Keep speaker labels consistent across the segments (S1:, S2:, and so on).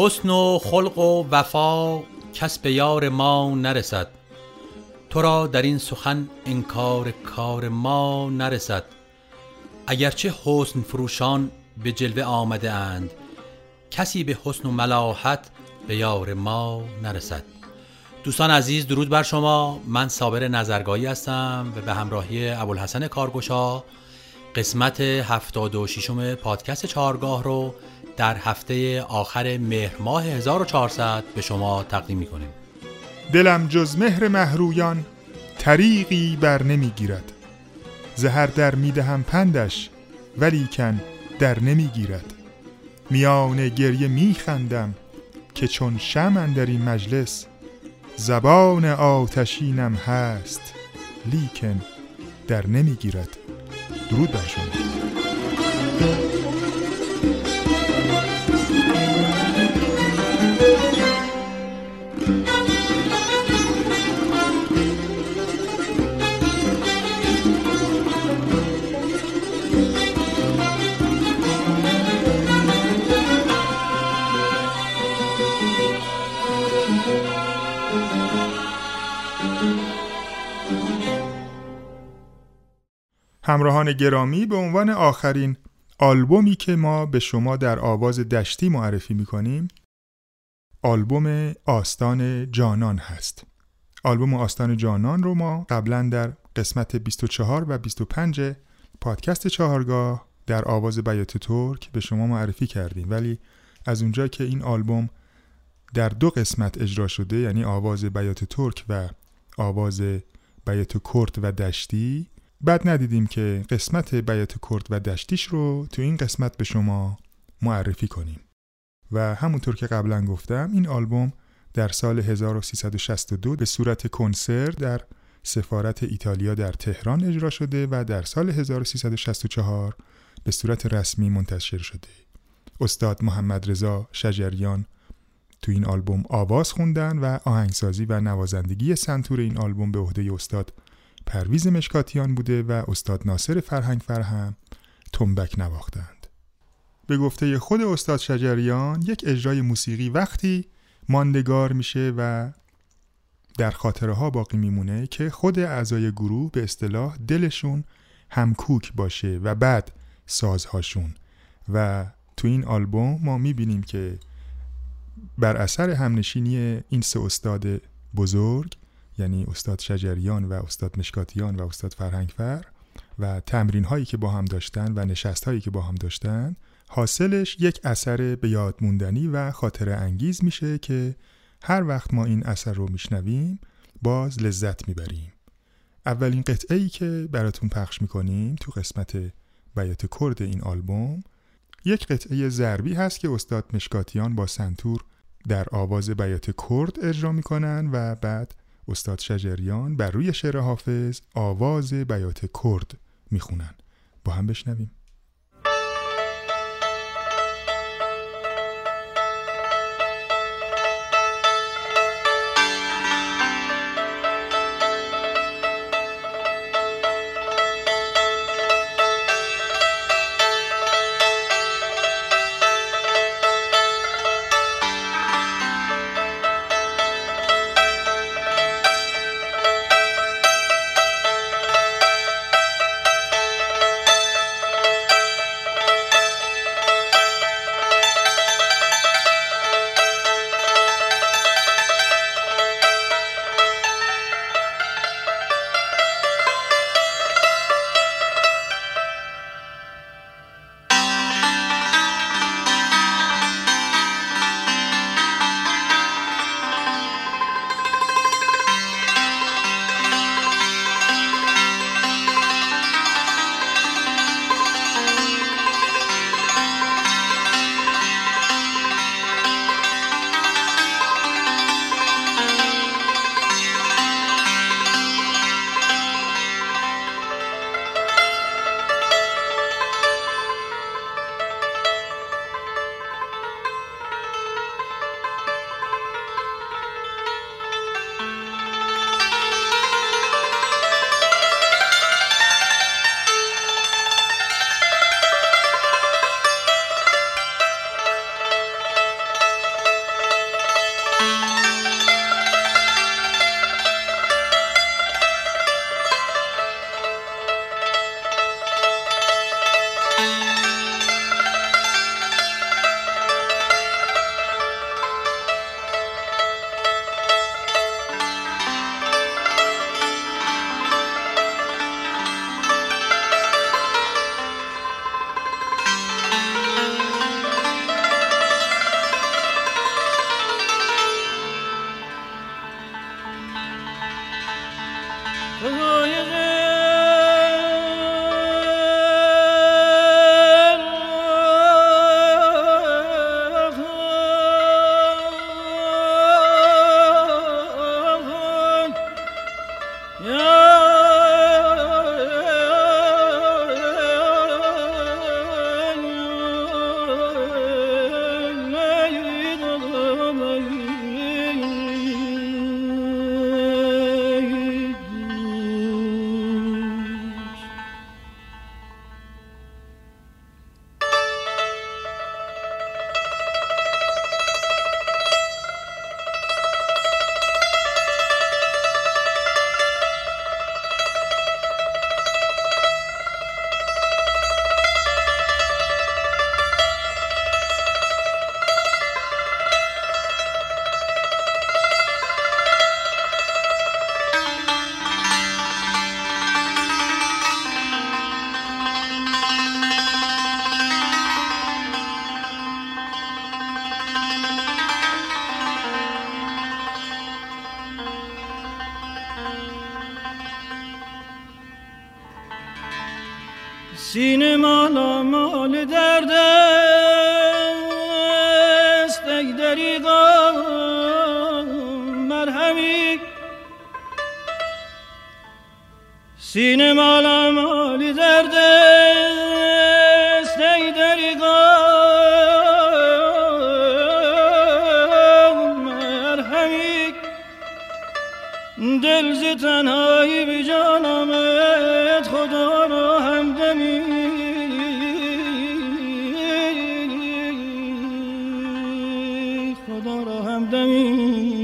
S1: حسن و خلق و وفا کس به یار ما نرسد. تو را در این سخن انکار کار ما نرسد. اگرچه حسن فروشان به جلوه آمده اند کسی به حسن و ملاحت به یار ما نرسد. دوستان عزیز درود بر شما. من صابر نظرگاهی هستم و به همراهی ابوالحسن کارگشا قسمت 76 پادکست چهارگاه رو در هفته آخر مهر ماه 1400 به شما تقدیم می‌کنیم.
S2: دلم جز مهر محرویان طریقی بر نمی‌گیرد. زهر در می‌دهم پندش ولیکن در نمی‌گیرد. میان گریه میخندم که چون شمن در این مجلس زبان آتشینم هست لیکن در نمی‌گیرد. درود بر شما. همراهان گرامی به عنوان آخرین آلبومی که ما به شما در آواز دشتی معرفی می‌کنیم آلبوم آستان جانان هست. آلبوم آستان جانان رو ما قبلا در قسمت 24 و 25 پادکست چهارگاه در آواز بیات ترک به شما معرفی کردیم. ولی از اونجا که این آلبوم در دو قسمت اجرا شده یعنی آواز بیات ترک و آواز بیات کرد و دشتی بعد ندیدیم که قسمت بیات کرد و دشتیش رو تو این قسمت به شما معرفی کنیم. و همونطور که قبلا گفتم این آلبوم در سال 1362 به صورت کنسرت در سفارت ایتالیا در تهران اجرا شده و در سال 1364 به صورت رسمی منتشر شده. استاد محمد رضا شجریان تو این آلبوم آواز خوندن و آهنگسازی و نوازندگی سنتور این آلبوم به عهده استاد پرویز مشکاتیان بوده و استاد ناصر فرهنگ فرهم تنبک نواختند. به گفته خود استاد شجریان یک اجرای موسیقی وقتی ماندگار میشه و در خاطره ها باقی میمونه که خود اعضای گروه به اصطلاح دلشون همکوک باشه و بعد سازهاشون و تو این آلبوم ما می‌بینیم که بر اثر همنشینی این سه استاد بزرگ یعنی استاد شجریان و استاد مشکاتیان و استاد فرهنگفر و تمرین هایی که با هم داشتن و نشست هایی که با هم داشتن حاصلش یک اثر به یاد موندنی و خاطر انگیز میشه که هر وقت ما این اثر رو میشنویم باز لذت می‌بریم. اولین قطعه ای که براتون پخش می‌کنیم تو قسمت بیات کرد این آلبوم یک قطعه ضربی هست که استاد مشکاتیان با سنتور در آواز بیات کرد اجرا می‌کنن و بعد استاد شجریان بر روی شعر حافظ آواز بیات کرد می‌خونن. با هم بشنویم.
S3: خدا را همدمی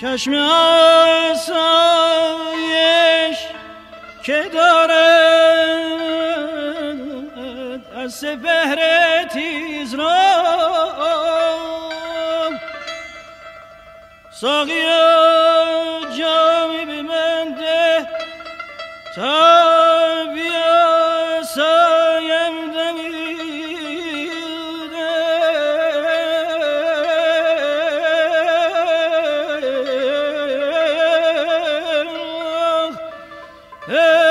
S3: چشم Hey!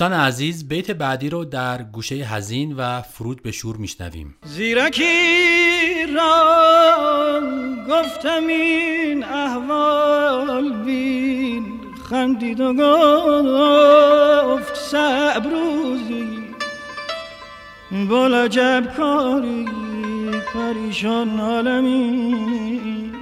S1: دوستان عزیز بیت بعدی رو در گوشه هزین و فرود به شور میشنویم.
S3: زیرکی را گفتم این احوال بین خندید و گفت سبروزی بلا جب کاری پریشان عالمی.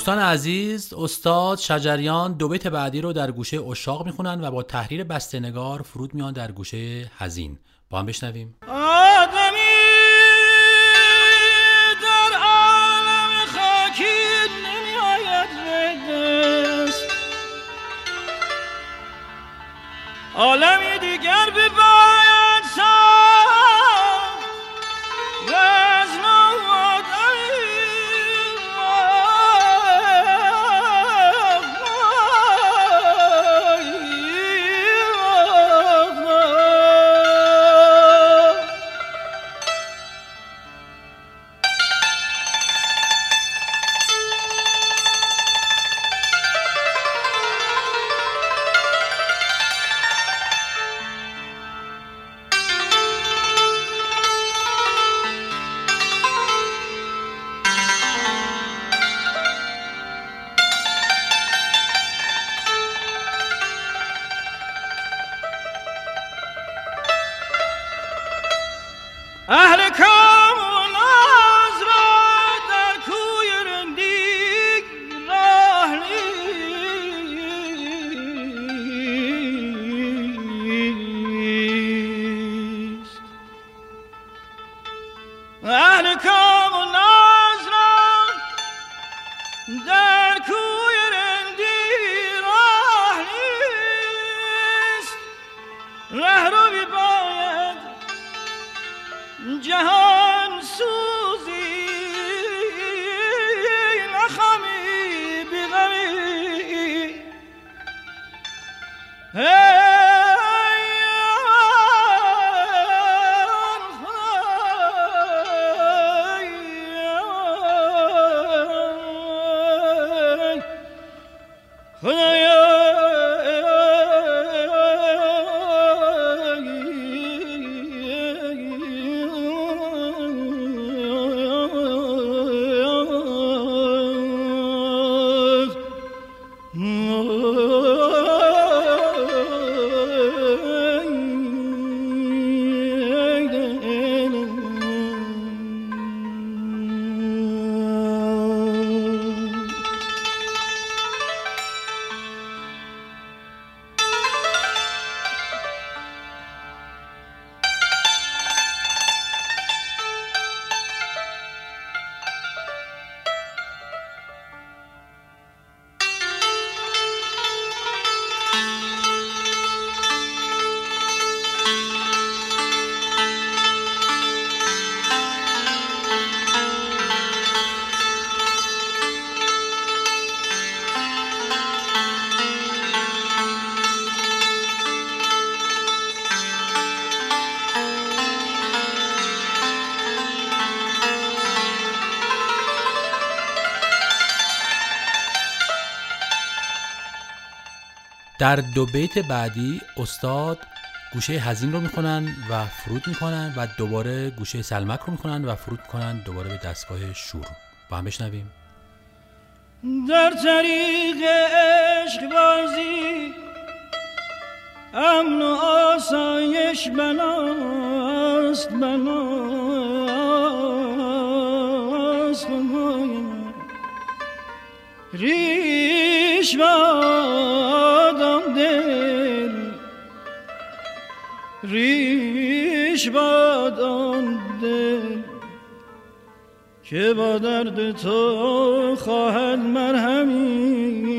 S1: دوستان عزیز استاد شجریان دو بیت بعدی رو در گوشه اشاق می‌خونن و با تحریر بسته‌نگار فرود میان در گوشه حزین. با هم بشنویم.
S3: آدمی در عالم خاکی نمی آید به
S1: در دو بیت بعدی استاد گوشه هزین رو می‌کنن و فرود می‌کنن و دوباره گوشه سلمک رو می‌کنن و فرود می‌کنن دوباره به دستگاه شور. با هم بشنویم.
S3: در طریق عشق بازی امن و آسایش بناست بناست. ریش بادم ریش بادم دل که با درد تو خواهد مرهمی.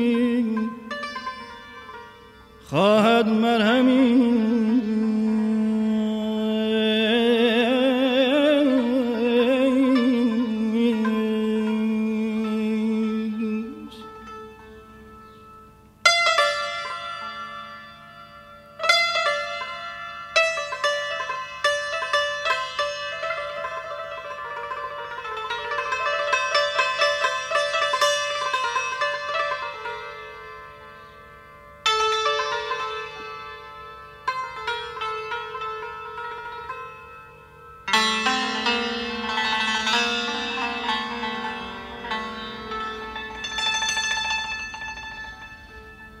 S3: خواهد مرهمی.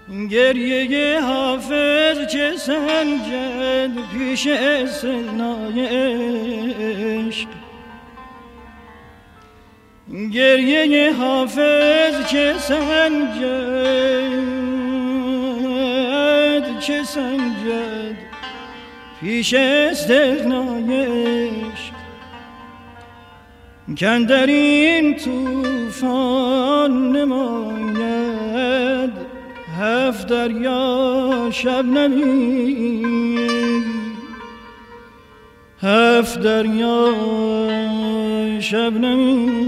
S3: گریه حافظ چه سنجد پیش سنای عشق. گریه حافظ چه سنجد چه سنجد پیش استغنای عشق. کن در این توفان نماید هفت دریا شب نمی هفت دریا شب نمی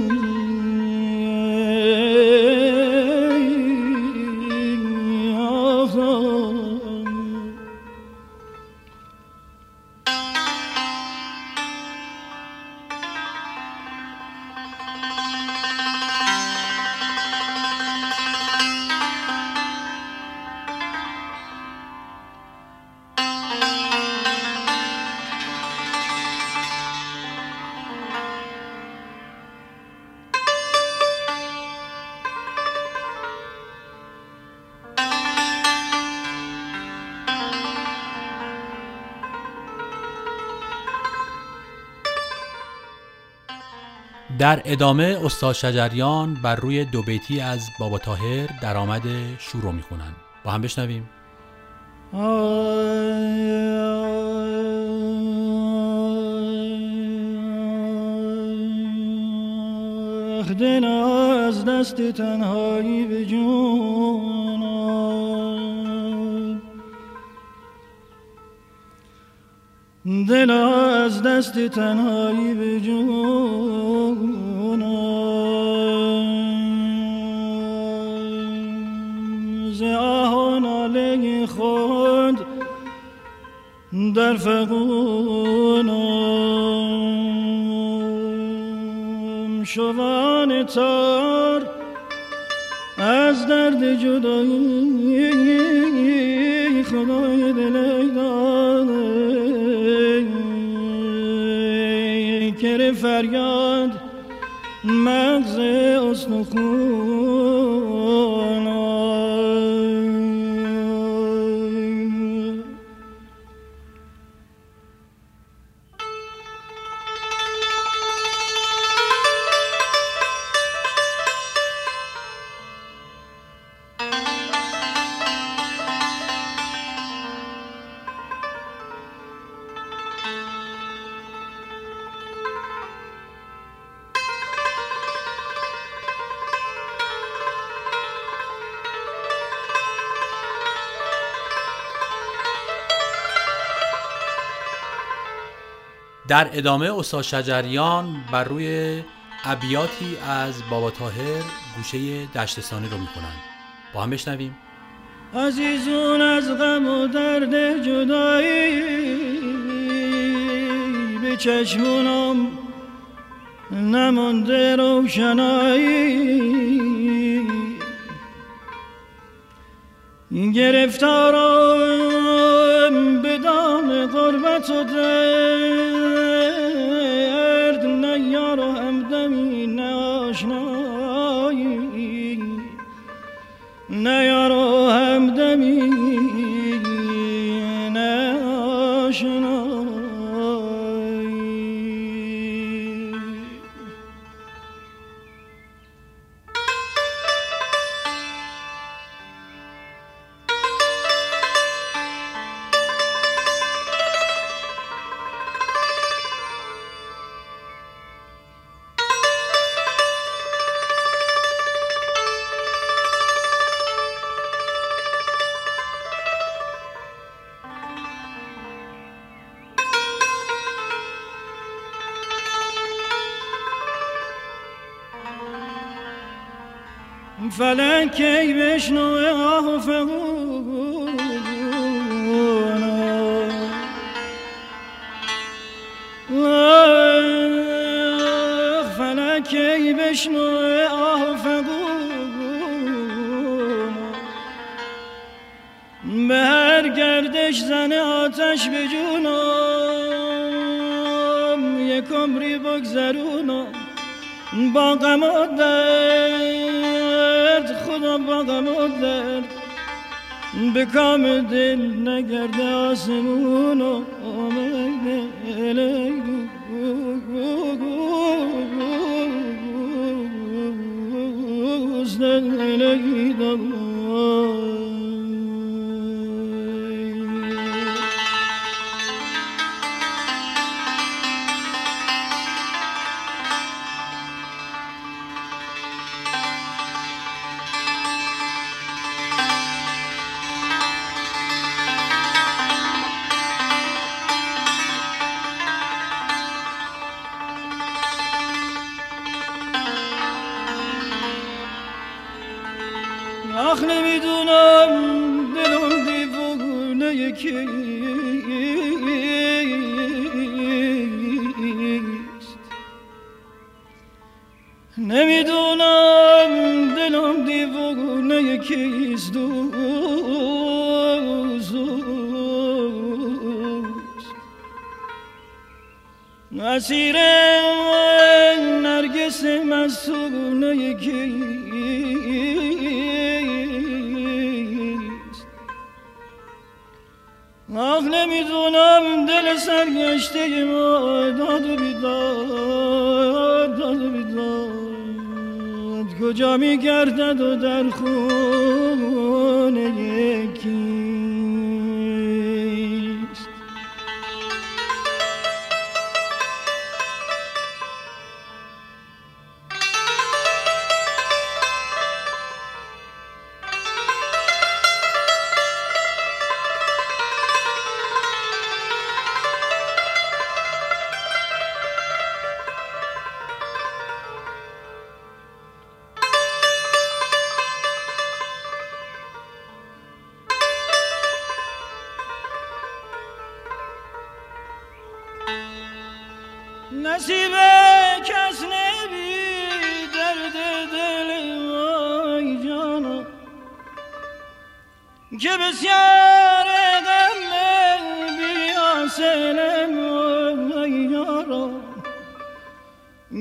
S1: در ادامه استاد شجریان بر روی دو بیتی از بابا تاهر درآمد شور رو می‌خونن با هم بشنویم.
S3: دل از دست تنهایی به جون دل از دست تنهایی به ز آه و خود در فقونم شوان تار از درد جدایی خدای دل داده فریاد مغز استخونم
S1: در ادامه استاد شجریان بر روی ابیاتی از بابا تاهر گوشه دشتستانی رو می‌خونن. با هم بشنویم.
S3: عزیزون از غم و درد جدایی به چشمونم نمانده روشنایی. گرفتارم به دام قربت و درد فلک کی بشنو آه و فغون. فلک کی بشنو آه به هر گردش زن آتش به جونم یک عمری بگذرونم. با غم کام دل نگرده آسمون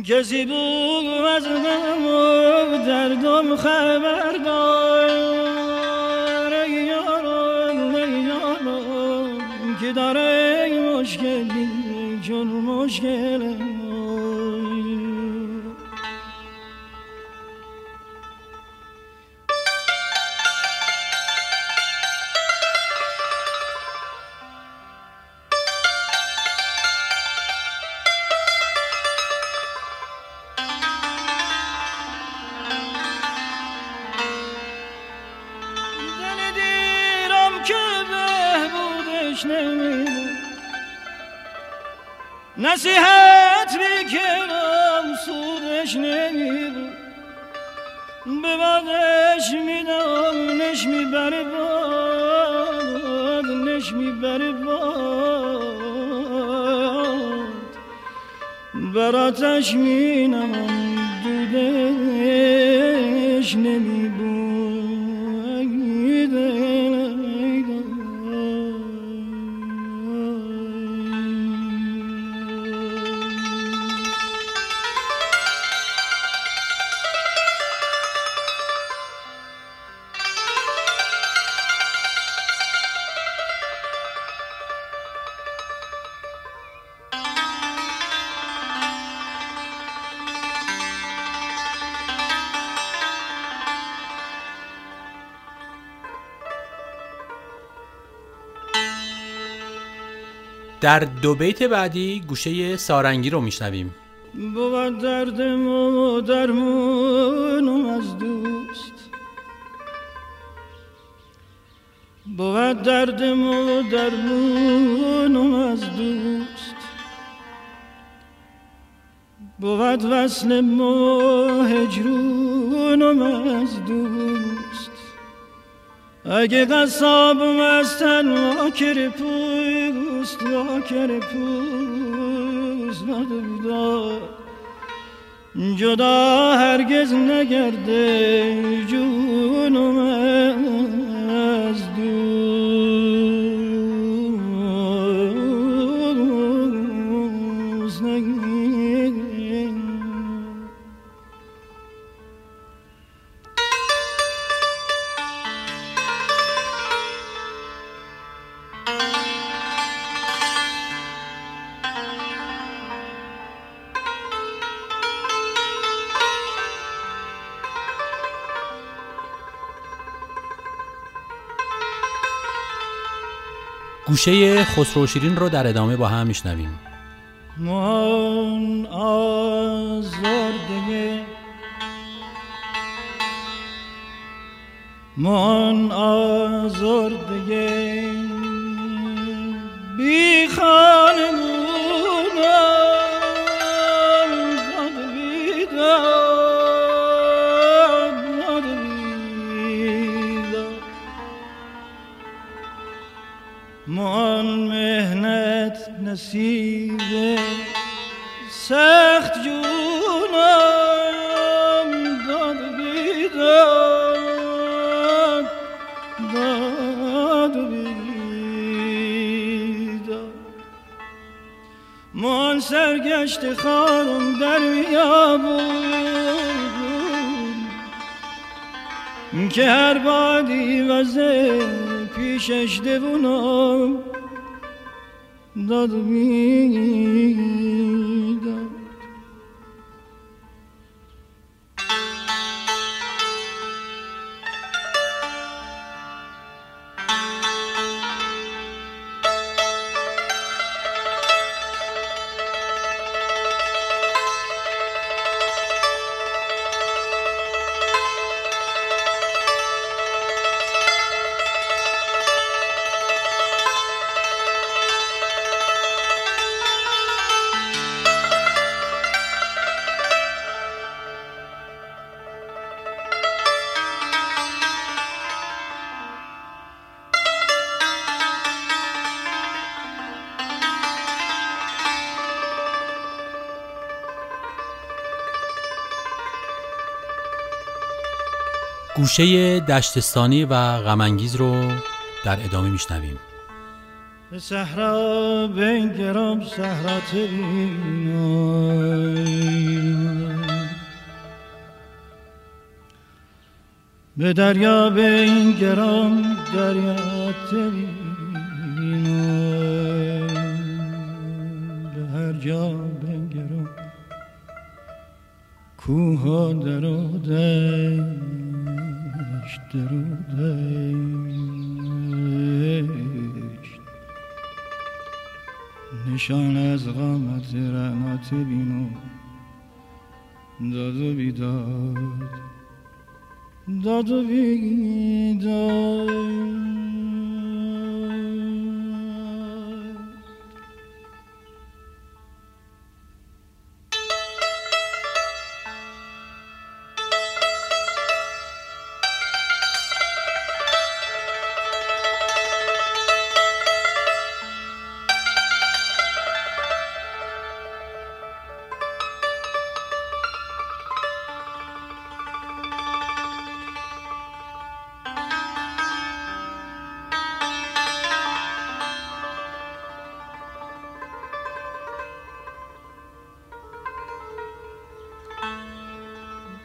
S3: کسی که بهبودش نمیده. نصیحت می‌کنم سودش نمیده. به بادش میدم نش می‌بره باد نش می‌بره باد براتش مینم دودش نمیبویده
S1: در دو بیت بعدی گوشه سارنگی رو میشنویم.
S3: بود دردم و درمونم از دوست. بود دردم و درمونم از دوست. بود وصل و هجرونم از دوست. اگه قصابم از تن واکر usta kerpuzladır da Cuda herkes ne gerdi cunum
S1: گوشه خسرو شیرین رو در ادامه با هم میشنویم.
S3: من آزرده من آزرده بی خانمونم نصیب سخت جونم داد بیداد داد بیداد. من سرگشت خارم در بیابون که هر بادی وزه پیشش دوونم. داد
S1: گوشه دشتستانی و غمانگیز رو در ادامه میشنویم.
S3: به صحرا بنگرم صحرا به دریا بنگرم دریا تبینم به هر جا بنگرم کوه و در دشت نشان از قامت رحمت بینو داد و بیداد داد و بیداد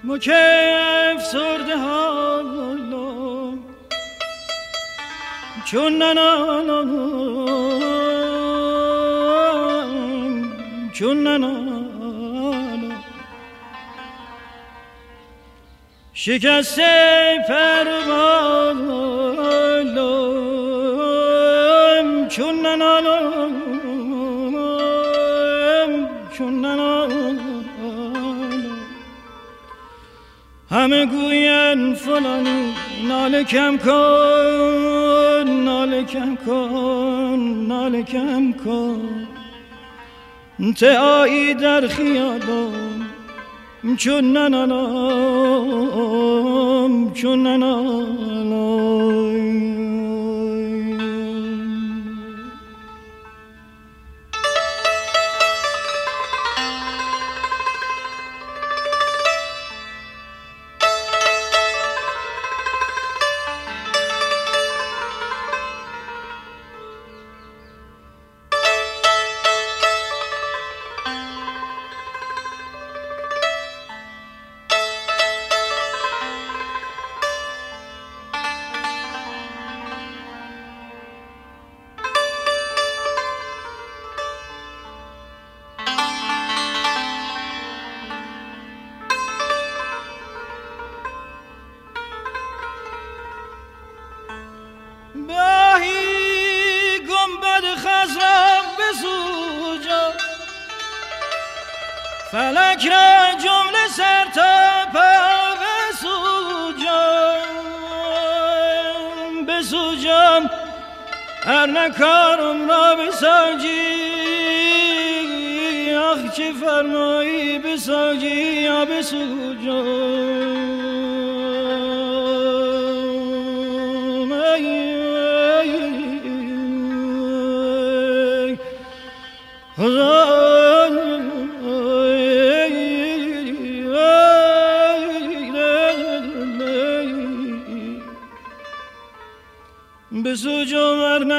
S3: مکیف سرده حالا چون ننانم چون ننانم شکسته پروانم گوین فلانی ناله کم کن ناله کم کن ناله کم کن. آیی در خیابان چون ننالام چون ننالام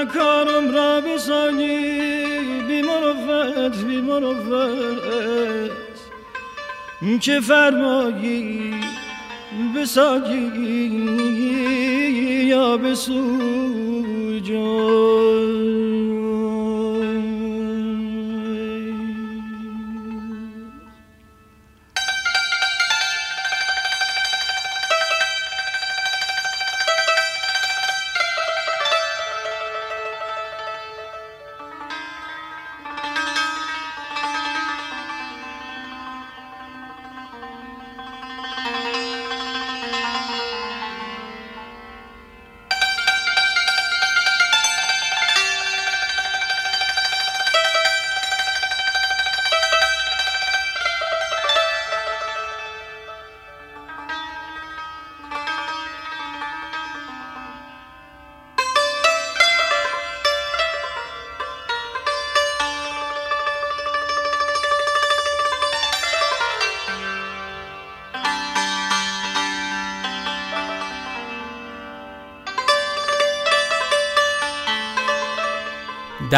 S3: نکارم را بسانی بی مروفت بی مروفت که فرمایی بساجی یا بسوجا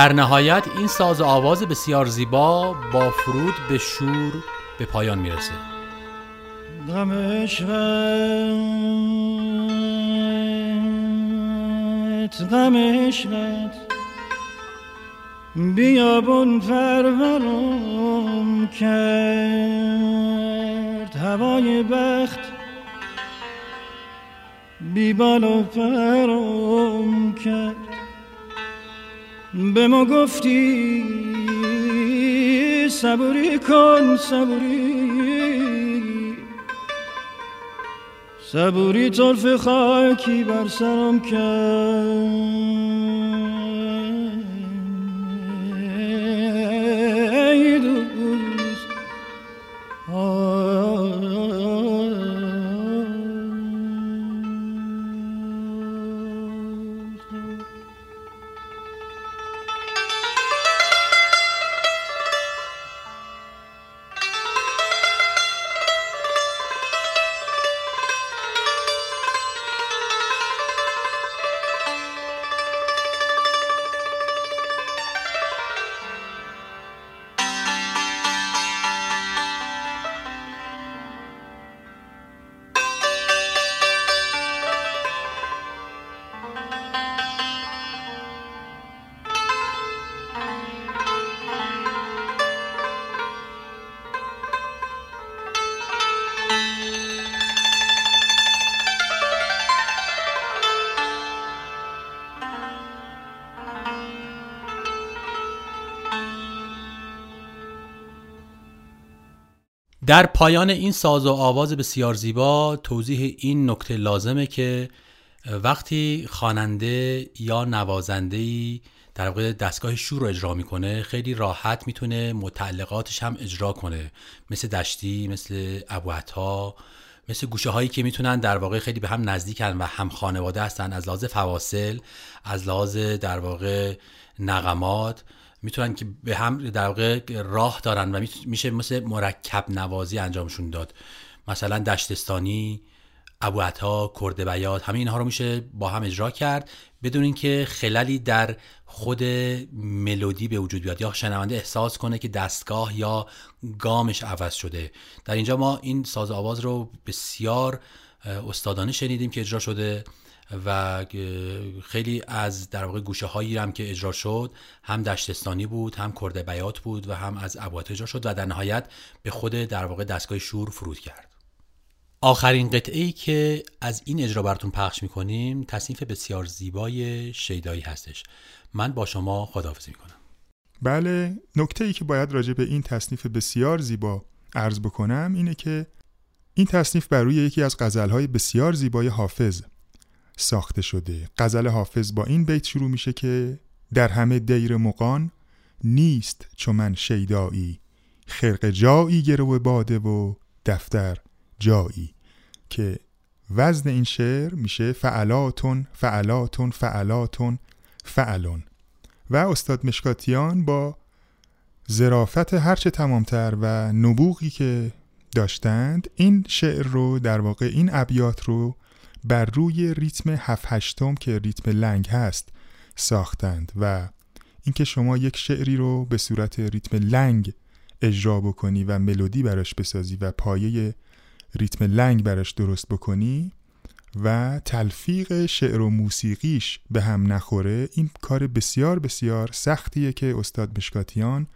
S1: در نهایت این ساز آواز بسیار زیبا با فرود به شور به پایان می‌رسه. غم عشقت غم عشقت بیابون پرورم کرد هوای بخت. بیبال و پرم کرد. به ما گفتی صبوری کن صبوری. صبوری طرف خاکی بر سرم کرد. در پایان این ساز و آواز بسیار زیبا توضیح این نکته لازمه که وقتی خواننده یا نوازنده در واقع دستگاه شور رو اجرا می‌کنه خیلی راحت می‌تونه متعلقاتش هم اجرا کنه. مثل دشتی مثل ابوعطا مثل گوشه هایی که می‌تونن در واقع خیلی به هم نزدیکن و هم خانواده هستن از لحاظ فواصل از لحاظ در واقع نغمات. می‌تونن که به هم در واقع راه دارن و میشه مثل مرکب نوازی انجامشون داد. مثلا دشتستانی ابو عطا کرد بیات همه اینها رو میشه با هم اجرا کرد بدون اینکه خللی در خود ملودی به وجود بیاد یا شنونده احساس کنه که دستگاه یا گامش عوض شده. در اینجا ما این ساز آواز رو بسیار استادانه شنیدیم که اجرا شده. و خیلی از در واقع گوشه هایی هم که اجرا شد هم دشتستانی بود هم کرد بیات بود و هم از ابوات اجرا شد و در نهایت به خود در واقع دستگاه شور فرود کرد. آخرین قطعه ای که از این اجرا براتون پخش می‌کنیم تصنیف بسیار زیبای شیدایی هستش. من با شما خداحافظی می‌کنم.
S2: بله نکته ای که باید راجع به این تصنیف بسیار زیبا عرض بکنم اینه که این تصنیف بر روی یکی از غزلهای بسیار زیبای حافظ. ساخته شده. غزل حافظ با این بیت شروع میشه که در همه دیر مقان نیست چو من شیدایی خرق جایی گرو باده و دفتر جایی. که وزن این شعر میشه فعلاتون فعلاتون فعلاتون فعلون. و استاد مشکاتیان با زرافت هرچه تمامتر و نبوغی که داشتند این شعر رو در واقع این ابیات رو بر روی ریتم هفت هشتم که ریتم لنگ هست ساختند و اینکه شما یک شعری رو به صورت ریتم لنگ اجرا بکنی و ملودی براش بسازی و پایه ریتم لنگ براش درست بکنی و تلفیق شعر و موسیقیش به هم نخوره این کار بسیار بسیار سختیه که استاد مشکاتیان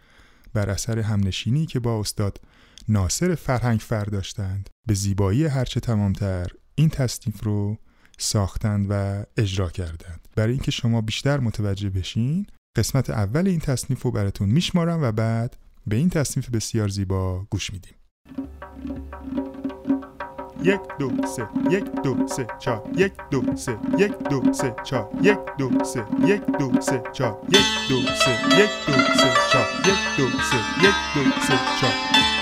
S2: بر اثر همنشینی که با استاد ناصر فرهنگ فر داشتند به زیبایی هرچه تمامتر این تصنیف رو ساختند و اجرا کردند برای اینکه شما بیشتر متوجه بشین قسمت اول این تصنیف رو براتون میشمارم و بعد به این تصنیف بسیار زیبا گوش میدیم یک دو سه یک دو سه چهار یک دو سه یک دو سه چهار یک دو سه یک دو سه چهار یک دو سه یک دو سه چهار یک دو سه یک دو سه چهار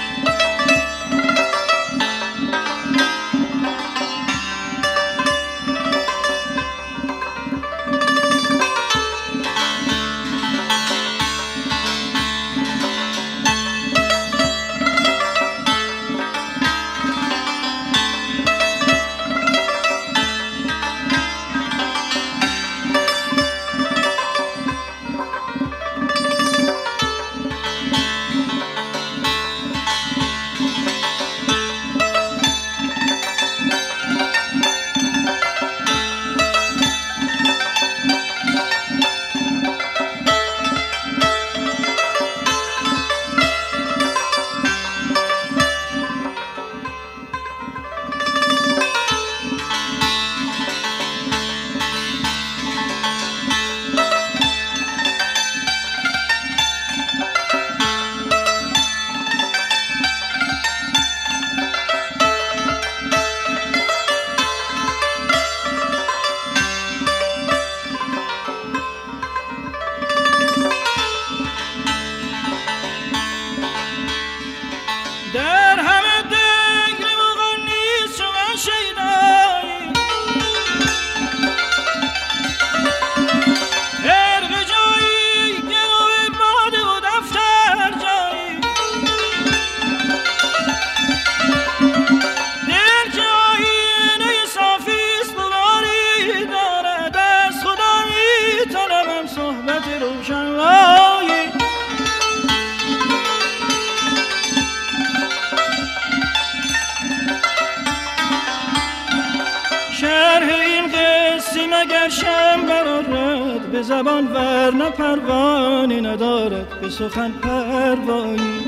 S3: سخن پروایی.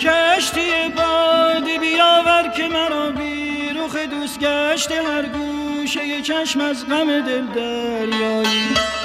S3: کشتی با که مرا بی رخ دوست گشته هر گوشه چشم از غم دل دریایی.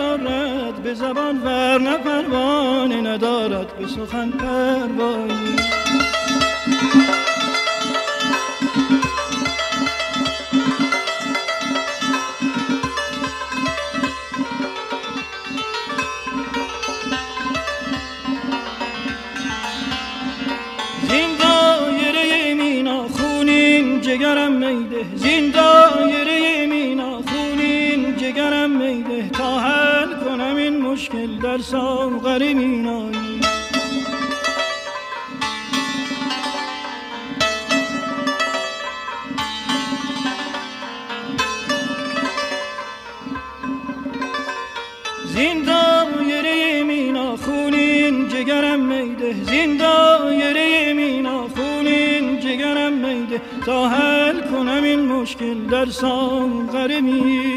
S3: برارد به زبان ور پروانه ندارد به سخن پروایی زین دایره مینا خونین جگرم میده. زین دایره در ساغر مینایی زین دایره مینا خونین جگرم میده. زین دایره مینا خونین جگرم میده. تا حل کنم این مشکل در ساغر مینا